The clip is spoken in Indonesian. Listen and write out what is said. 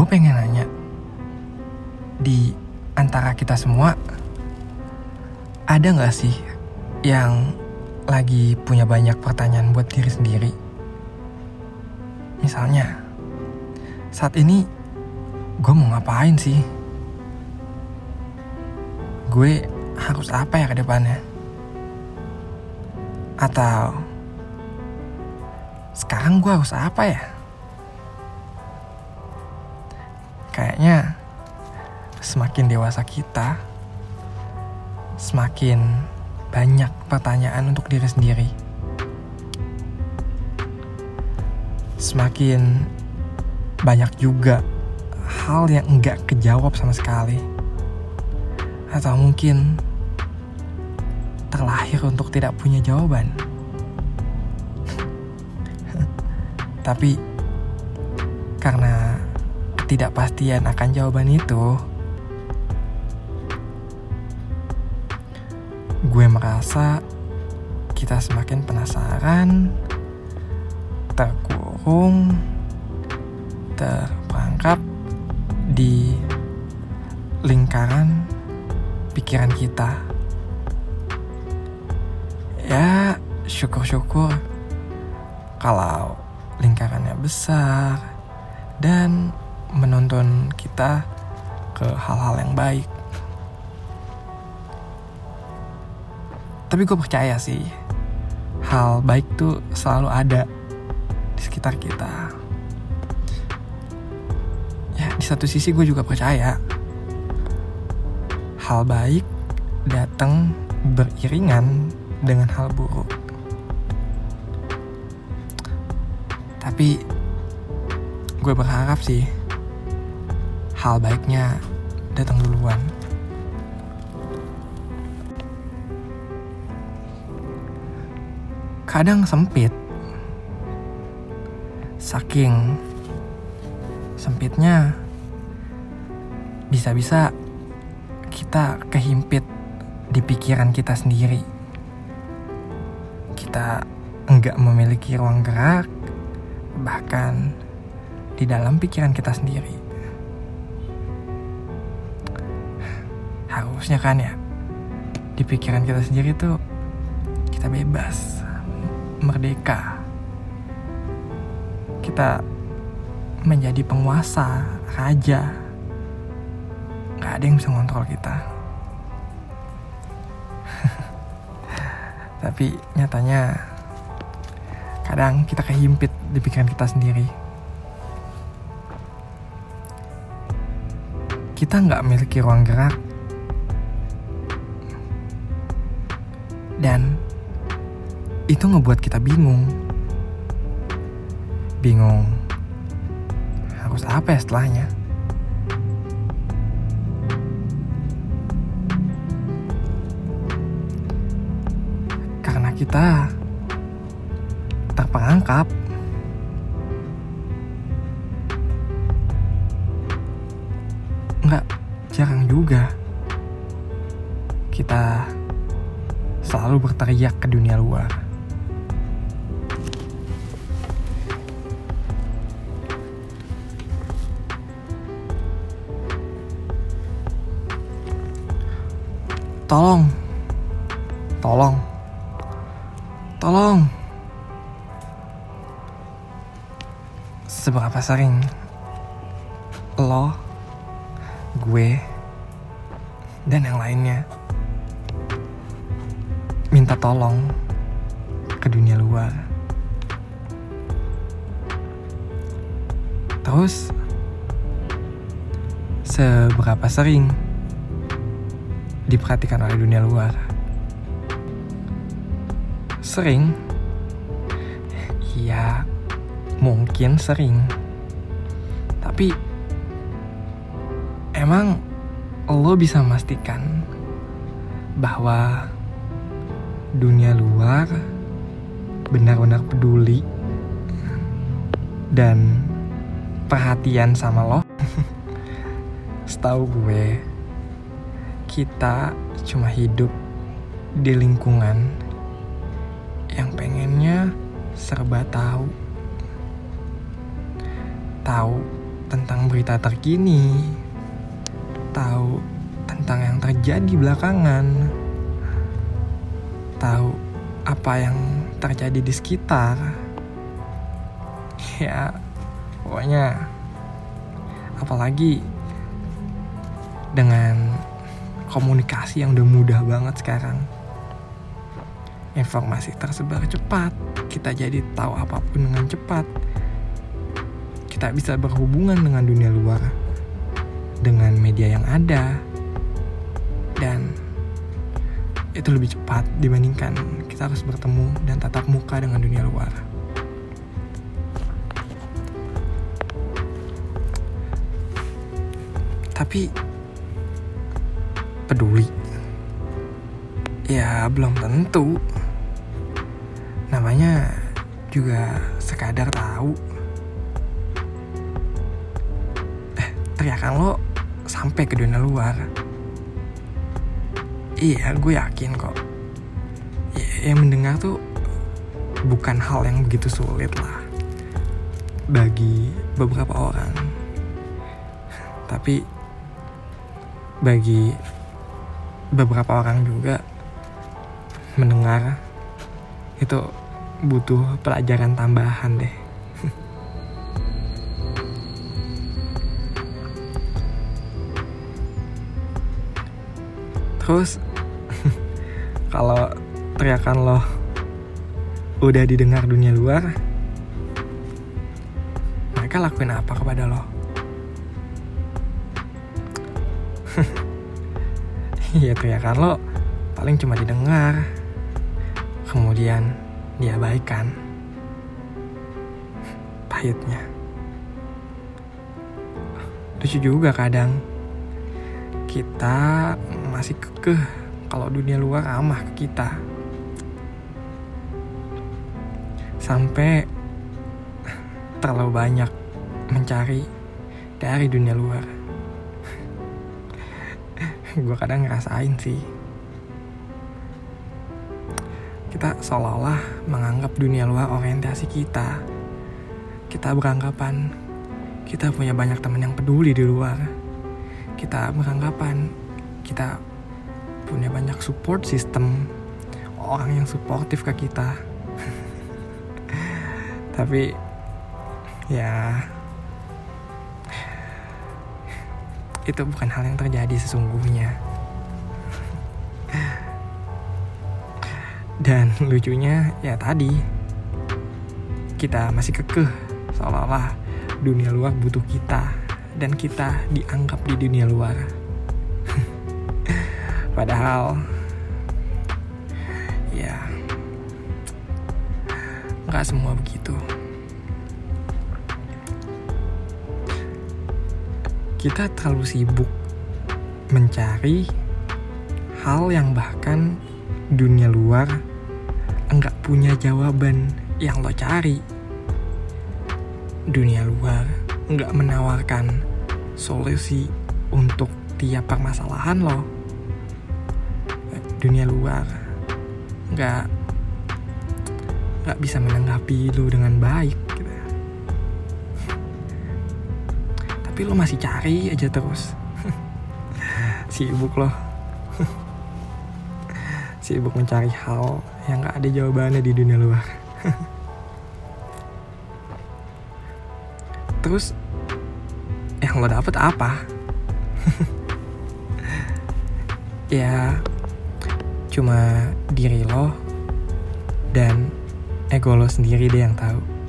gue pengen nanya di antara kita semua ada nggak sih yang lagi punya banyak pertanyaan buat diri sendiri? Misalnya saat ini gue mau ngapain sih? Gue harus apa ya ke depannya? Atau sekarang gue harus apa ya kayaknya semakin dewasa kita, semakin banyak pertanyaan untuk diri sendiri. Semakin banyak juga hal yang enggak kejawab sama sekali. Atau mungkin terlahir untuk tidak punya jawaban. Tapi karena ketidakpastian akan jawaban itu, gue merasa kita semakin penasaran, terkurung, terperangkap di lingkaran pikiran kita. Ya, syukur-syukur kalau lingkarannya besar dan menuntun kita ke hal-hal yang baik. Tapi gue percaya sih, hal baik tuh selalu ada di sekitar kita. Ya, di satu sisi gue juga percaya hal baik datang beriringan dengan hal buruk. Tapi gue berharap sih hal baiknya datang duluan. Kadang sempit. Saking sempitnya bisa-bisa kita kehimpit di pikiran kita sendiri. Kita enggak memiliki ruang gerak, bahkan di dalam pikiran kita sendiri. Harusnya kan ya, di pikiran kita sendiri tuh kita bebas, merdeka. Kita menjadi penguasa, raja. Gak ada yang bisa ngontrol kita. Tapi nyatanya kadang kita kehimpit di pikiran kita sendiri. Kita nggak memiliki ruang gerak dan itu ngebuat kita bingung. Bingung harus apa ya setelahnya. Karena kita terperangkap nggak jarang juga kita selalu berteriak ke dunia luar. Tolong, tolong, tolong. Seberapa sering lo, gue, dan yang lainnya minta tolong ke dunia luar. Terus, seberapa sering diperhatikan oleh dunia luar? Sering? Ya, mungkin sering. Tapi, emang lo bisa memastikan bahwa dunia luar benar-benar peduli dan perhatian sama lo. Setahu gue, kita cuma hidup di lingkungan yang pengennya serba tahu. Tahu tentang berita terkini, tahu tentang yang terjadi belakangan, tahu apa yang terjadi di sekitar. Ya, pokoknya apalagi dengan komunikasi yang udah mudah banget sekarang. Informasi tersebar cepat, kita jadi tahu apa pun dengan cepat. Kita bisa berhubungan dengan dunia luar dengan media yang ada, dan itu lebih cepat dibandingkan kita harus bertemu dan tatap muka dengan dunia luar. Tapi peduli? Ya belum tentu. Namanya juga sekadar tahu. Eh, teriakan lo sampai ke dunia luar. Iya, gue yakin kok. Ya, yang mendengar tuh bukan hal yang begitu sulit lah bagi beberapa orang. Tapi bagi beberapa orang juga mendengar itu butuh pelajaran tambahan deh. Terus kalau teriakan lo udah didengar dunia luar, mereka lakuin apa kepada lo? Iya teriakan lo paling cuma didengar, kemudian diabaikan. Pahitnya. Lucu juga kadang kita masih kekeh kalau dunia luar ramah ke kita. Sampai terlalu banyak mencari dari dunia luar. Gue kadang ngerasain sih. Kita seolah-olah menganggap dunia luar orientasi kita. Kita beranggapan kita punya banyak teman yang peduli di luar. Kita beranggapan kita punya banyak support system orang yang suportif ke kita tapi ya itu bukan hal yang terjadi sesungguhnya. Dan lucunya ya tadi kita masih kekeh seolah-olah dunia luar butuh kita dan kita dianggap di dunia luar. Padahal ya nggak semua begitu. kita terlalu sibuk mencari hal yang bahkan dunia luar enggak punya jawaban yang lo cari. Dunia luar enggak menawarkan solusi untuk tiap permasalahan lo. Dunia luar. Enggak nggak bisa menanggapi lo dengan baik. tapi lo masih cari aja terus. Sibuk lo sibuk mencari hal yang gak ada jawabannya di dunia luar. Terus yang lo dapet apa? Ya cuma diri lo dan ego lo sendiri deh yang tahu